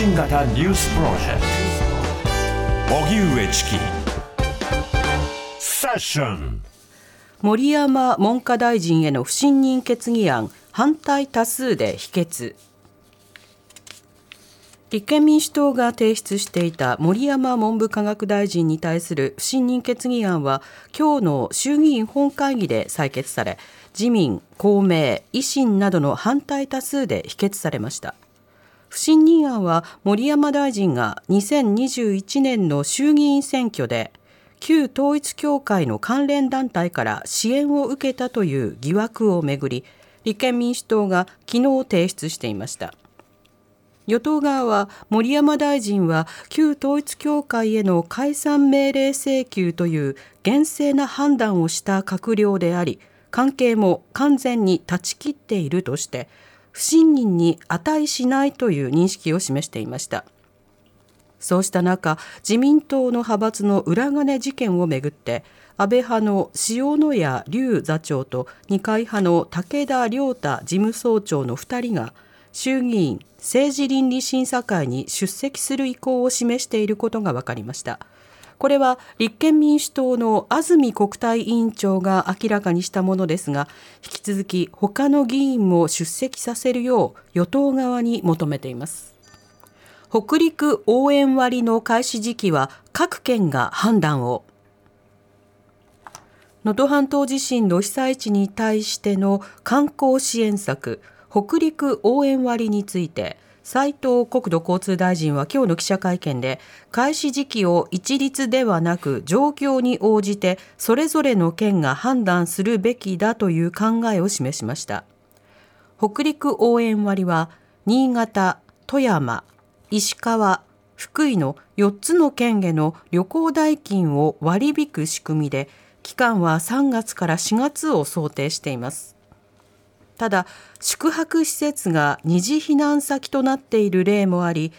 信型ニュースプロジェクト。荻上チキ。セッション。森山文科大臣への不信任決議案。反対多数で否決。立憲民主党が提出していた森山文部科学大臣に対する不信任決議案は今日の衆議院本会議で採決され自民、公明、維新などの反対多数で否決されました。不信任案は森山大臣が2021年の衆議院選挙で旧統一教会の関連団体から支援を受けたという疑惑をめぐり立憲民主党が昨日提出していました。与党側は森山大臣は旧統一教会への解散命令請求という厳正な判断をした閣僚であり関係も完全に断ち切っているとして不信任に値しないという認識を示していました。そうした中自民党の派閥の裏金事件をめぐって安倍派の塩野谷隆座長と二階派の武田良太事務総長の2人が衆議院政治倫理審査会に出席する意向を示していることが分かりました。これは立憲民主党の安住国対委員長が明らかにしたものですが引き続き他の議員も出席させるよう与党側に求めています。北陸応援割の開始時期は各県が判断を。能登半島地震の被災地に対しての観光支援策北陸応援割について斉藤国土交通大臣は今日の記者会見で開始時期を一律ではなく状況に応じてそれぞれの県が判断するべきだという考えを示しました。北陸応援割は新潟、富山、石川、福井の4つの県への旅行代金を割り引く仕組みで期間は3月から4月を想定しています。ただ宿泊施設が二次避難先となっている例もあり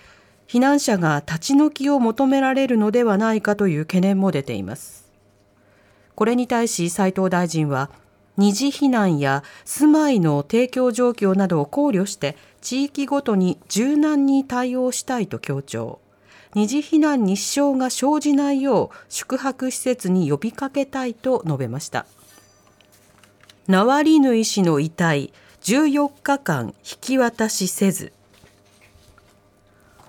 避難者が立ち退きを求められるのではないかという懸念も出ています。これに対し斉藤大臣は二次避難や住まいの提供状況などを考慮して地域ごとに柔軟に対応したいと強調。二次避難に支障が生じないよう宿泊施設に呼びかけたいと述べました。ナワリヌイ氏の遺体14日間引き渡しせず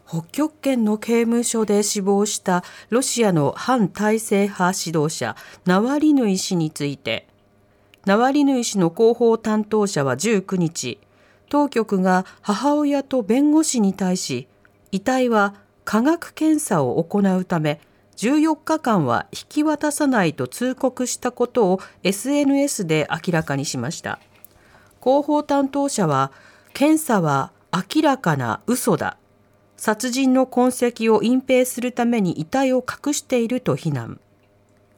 北極圏の刑務所で死亡したロシアの反体制派指導者ナワリヌイ氏についてナワリヌイ氏の広報担当者は19日当局が母親と弁護士に対し遺体は科学検査を行うため14日間は引き渡さないと通告したことを SNS で明らかにしました。広報担当者は検査は明らかな嘘だ。殺人の痕跡を隠蔽するために遺体を隠していると非難。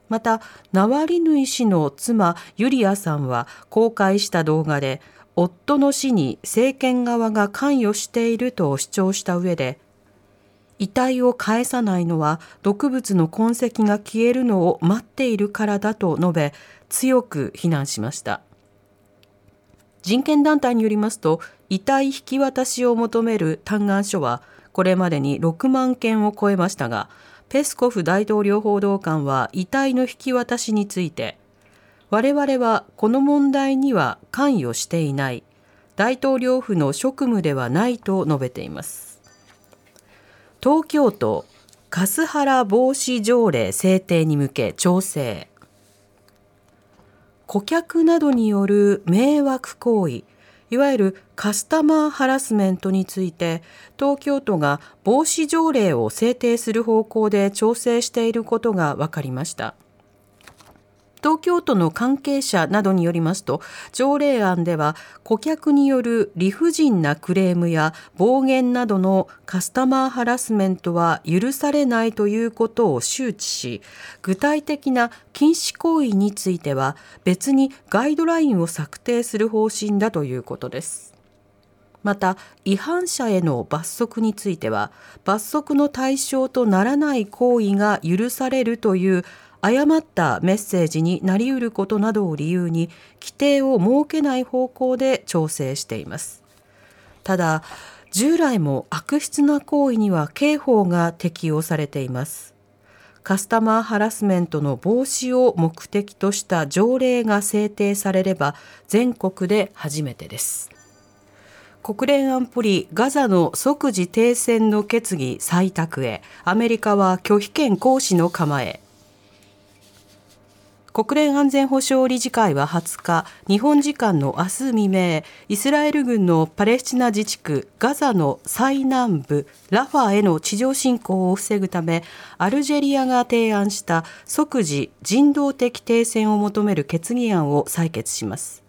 またナワリヌイ氏の妻ユリアさんは公開した動画で夫の死に政権側が関与していると主張した上で遺体を返さないのは毒物の痕跡が消えるのを待っているからだと述べ強く非難しました。人権団体によりますと遺体引き渡しを求める嘆願書はこれまでに6万件を超えましたがペスコフ大統領報道官は遺体の引き渡しについて我々はこの問題には関与していない大統領府の職務ではないと述べています。東京都カスハラ防止条例制定に向け調整。顧客などによる迷惑行為いわゆるカスタマーハラスメントについて東京都が防止条例を制定する方向で調整していることが分かりました。東京都の関係者などによりますと条例案では顧客による理不尽なクレームや暴言などのカスタマーハラスメントは許されないということを周知し具体的な禁止行為については別にガイドラインを策定する方針だということです。また違反者への罰則については罰則の対象とならない行為が許されるという誤ったメッセージになりうることなどを理由に規定を設けない方向で調整しています。ただ従来も悪質な行為には刑法が適用されています。カスタマーハラスメントの防止を目的とした条例が制定されれば全国で初めてです。国連安保理ガザの即時停戦の決議採択へアメリカは拒否権行使の構え。国連安全保障理事会は20日、日本時間の明日未明、イスラエル軍のパレスチナ自治区ガザの最南部ラファへの地上侵攻を防ぐため、アルジェリアが提案した即時人道的停戦を求める決議案を採決します。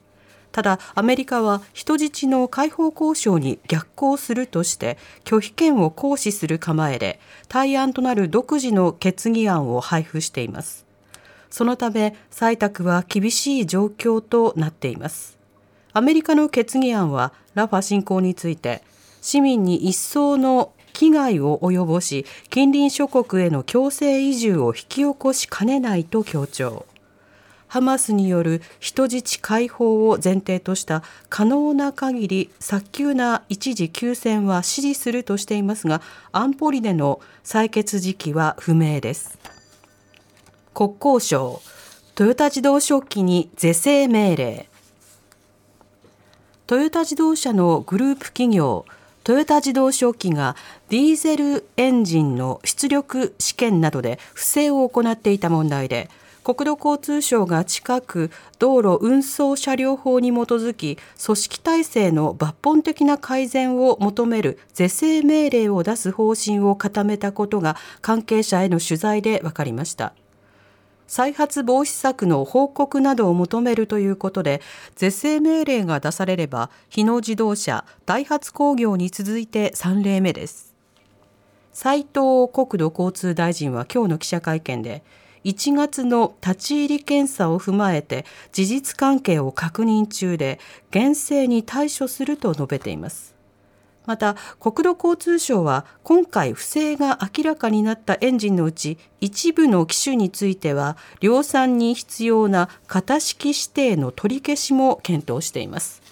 ただアメリカは人質の解放交渉に逆行するとして拒否権を行使する構えで対案となる独自の決議案を配布していますそのため採択は厳しい状況となっていますアメリカの決議案はラファ侵攻について市民に一層の危害を及ぼし近隣諸国への強制移住を引き起こしかねないと強調ハマスによる人質解放を前提とした可能な限り早急な一時休戦は支持するとしていますが安保理での採決時期は不明です。国交省トヨタ自動食器に是正命令トヨタ自動車のグループ企業トヨタ自動食器がディーゼルエンジンの出力試験などで不正を行っていた問題で国土交通省が近く道路運送車両法に基づき組織体制の抜本的な改善を求める是正命令を出す方針を固めたことが関係者への取材で分かりました。再発防止策の報告などを求めるということで是正命令が出されれば日野自動車ダイハツ工業に続いて3例目です。斉藤国土交通大臣は今日の記者会見で1月の立ち入り検査を踏まえて事実関係を確認中で厳正に対処すると述べています。また国土交通省は今回不正が明らかになったエンジンのうち一部の機種については量産に必要な型式指定の取り消しも検討しています。